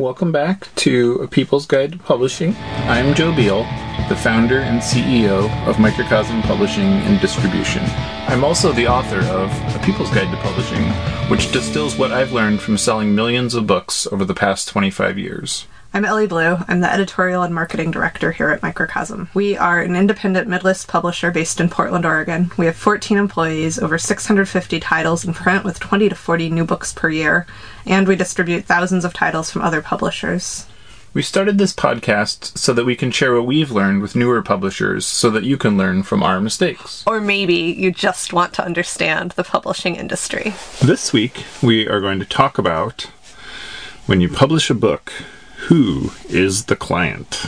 Welcome back to A People's Guide to Publishing. I'm Joe Biel, the founder and CEO of Microcosm Publishing and Distribution. I'm also the author of A People's Guide to Publishing, which distills what I've learned from selling millions of books over the past 25 years. I'm Elly Blue. I'm the editorial and marketing director here at Microcosm. We are an independent midlist publisher based in Portland, Oregon. We have 14 employees, over 650 titles in print with 20 to 40 new books per year, and we distribute thousands of titles from other publishers. We started this podcast so that we can share what we've learned with newer publishers so that you can learn from our mistakes. Or maybe you just want to understand the publishing industry. This week, we are going to talk about when you publish a book, who is the client?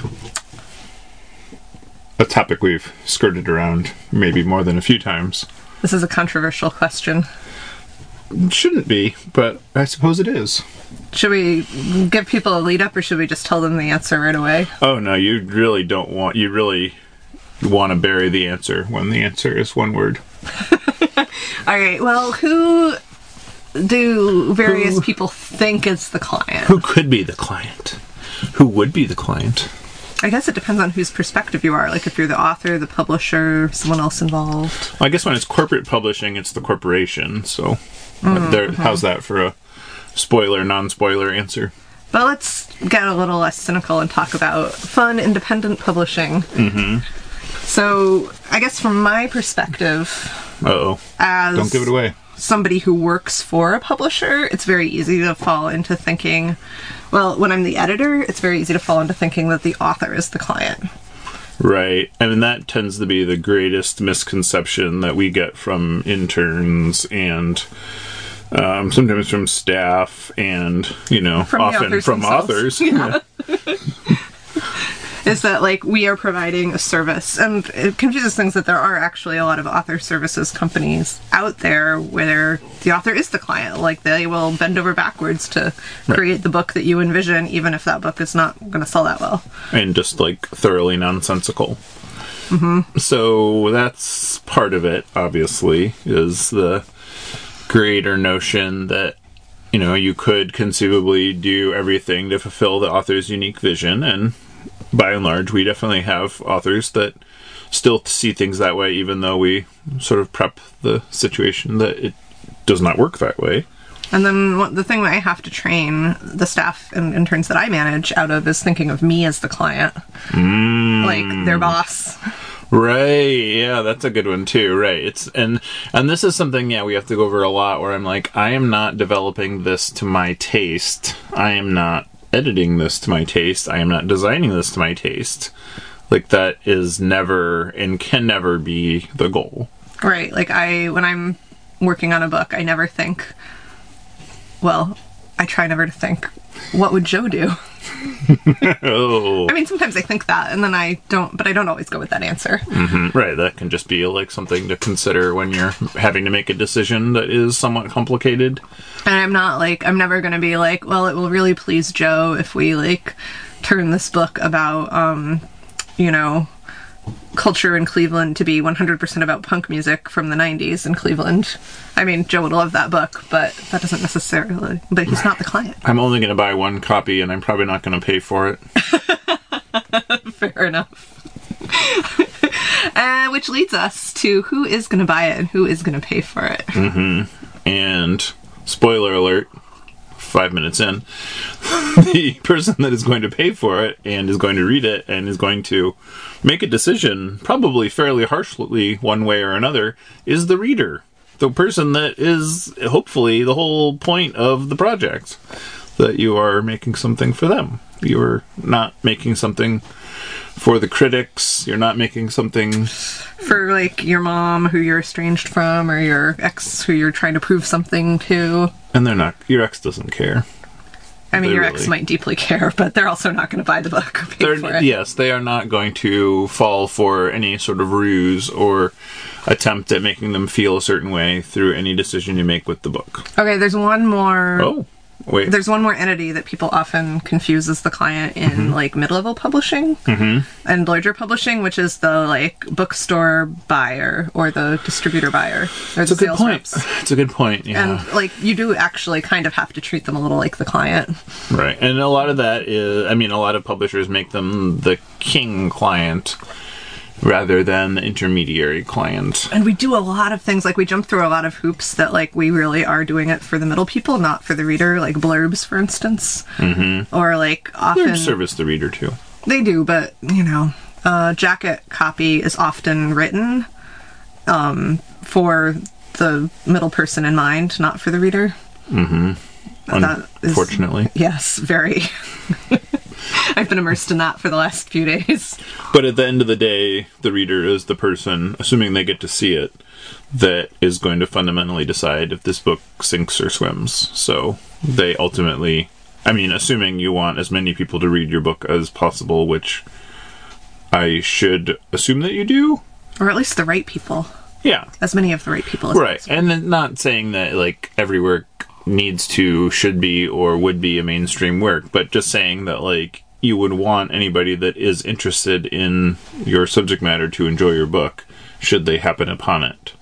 A topic we've skirted around maybe more than a few times. This is a controversial question. It shouldn't be, but I suppose it is. Should we give people a lead up or should we just tell them the answer right away? Oh no, you really don't want you really want to bury the answer when the answer is one word. All right, well, who do various Who- people think is the client? Who could be the client? Who would be the client? I guess it depends on whose perspective you are. Like if you're the author, the publisher, someone else involved. Well, I guess when it's corporate publishing, it's the corporation. So, uh, there, how's that for a spoiler, non-spoiler answer? But let's get a little less cynical and talk about fun, independent publishing. Mm-hmm. So, I guess from my perspective, Uh oh, as don't give it away. Somebody who works for a publisher, it's very easy to fall into thinking, well, when I'm the editor, it's very easy to fall into thinking that the author is the client. Right. I mean, that tends to be the greatest misconception that we get from interns and um, sometimes from staff and, you know, From often from themselves. authors. Yeah. Is that like we are providing a service. And it confuses things that there are actually a lot of author services companies out there where the author is the client. Like they will bend over backwards to create the book that you envision even if that book is not going to sell that well. And just like thoroughly nonsensical. Mm-hmm. So that's part of it, obviously, is the greater notion that you know you could conceivably do everything to fulfill the author's unique vision, and by and large, we definitely have authors that still see things that way, even though we sort of prep the situation that it does not work that way. and then what, the thing that i have to train the staff and interns that i manage out of is thinking of me as the client mm. like their boss Right, yeah, that's a good one too. Right. It's and and this is something yeah, we have to go over a lot where I'm like I am not developing this to my taste. I am not editing this to my taste. I am not designing this to my taste. Like that is never and can never be the goal. Right. Like I when I'm working on a book, I never think well, I try never to think what would Joe do? oh. I mean, sometimes I think that and then I don't but I don't always go with that answer. Right, that can just be like something to consider when you're having to make a decision that is somewhat complicated. And I'm not like I'm never going to be like, well, it will really please Joe if we like turn this book about um, you know, culture in Cleveland to be 100% about punk music from the 90s in Cleveland. I mean, Joe would love that book, but that doesn't necessarily but he's not the client. I'm only going to buy one copy and I'm probably not going to pay for it. Fair enough. uh, which leads us to who is going to buy it and who is going to pay for it. And spoiler alert, five minutes in, the person that is going to pay for it and is going to read it and is going to make a decision, probably fairly harshly one way or another, is the reader. The person that is hopefully the whole point of the project. That you are making something for them. You are not making something for the critics. You're not making something For like your mom who you're estranged from or your ex who you're trying to prove something to. And they're not your ex doesn't care. I mean, They your really- ex might deeply care, but they're also not going to buy the book or pay for it. yes, they are not going to fall for any sort of ruse or attempt at making them feel a certain way through any decision you make with the book. Okay, there's one more Oh, Wait. There's one more entity that people often confuse as the client in Mm-hmm. like mid-level publishing and larger publishing, which is the like bookstore buyer or the distributor buyer or It's the a good sales point. reps. It's a good point. Yeah. And like you do actually kind of have to treat them a little like the client. Right. And a lot of that is, I mean, a lot of publishers make them the king client rather than the intermediary client. And we do a lot of things like we jump through a lot of hoops that like we really are doing it for the middle people, not for the reader, like blurbs for instance. Mm-hmm. Or like often They service the reader too. They do, but you know, uh, jacket copy is often written um, for the middle person in mind, not for the reader. Mm-hmm. Unfortunately. yes, very. I've been immersed in that for the last few days. But at the end of the day, the reader is the person, assuming they get to see it, that is going to fundamentally decide if this book sinks or swims. So they ultimately, I mean, assuming you want as many people to read your book as possible, which I should assume that you do. Or at least the right people. Yeah. As many of the right people as Right. possible. And then not saying that like every work needs to, should be, or would be a mainstream work, but just saying that like you would want anybody that is interested in your subject matter to enjoy your book, should they happen upon it.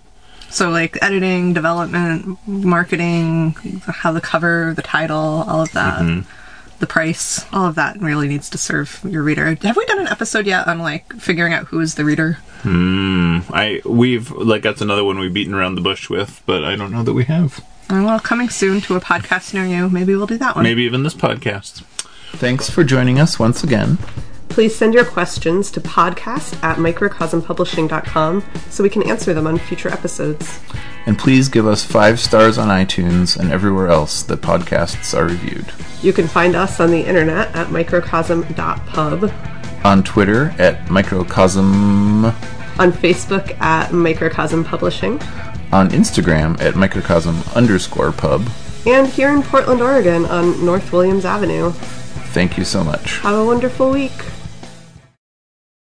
So, like editing, development, marketing, how the cover, the title, all of that, Mm-hmm. the price, all of that really needs to serve your reader. Have we done an episode yet on like figuring out who is the reader? Hmm. I we've like that's another one we've beaten around the bush with, but I don't know that we have. Well, coming soon to a podcast near you. Maybe we'll do that one. Maybe even this podcast. Thanks for joining us once again. Please send your questions to podcast at microcosmpublishing.com so we can answer them on future episodes. And please give us five stars on iTunes and everywhere else that podcasts are reviewed. You can find us on the internet at microcosm.pub, On Twitter at microcosm, on Facebook at Microcosm Publishing, on Instagram at microcosm underscore pub. and here in Portland, Oregon on North Williams Avenue. Thank you so much. Have a wonderful week.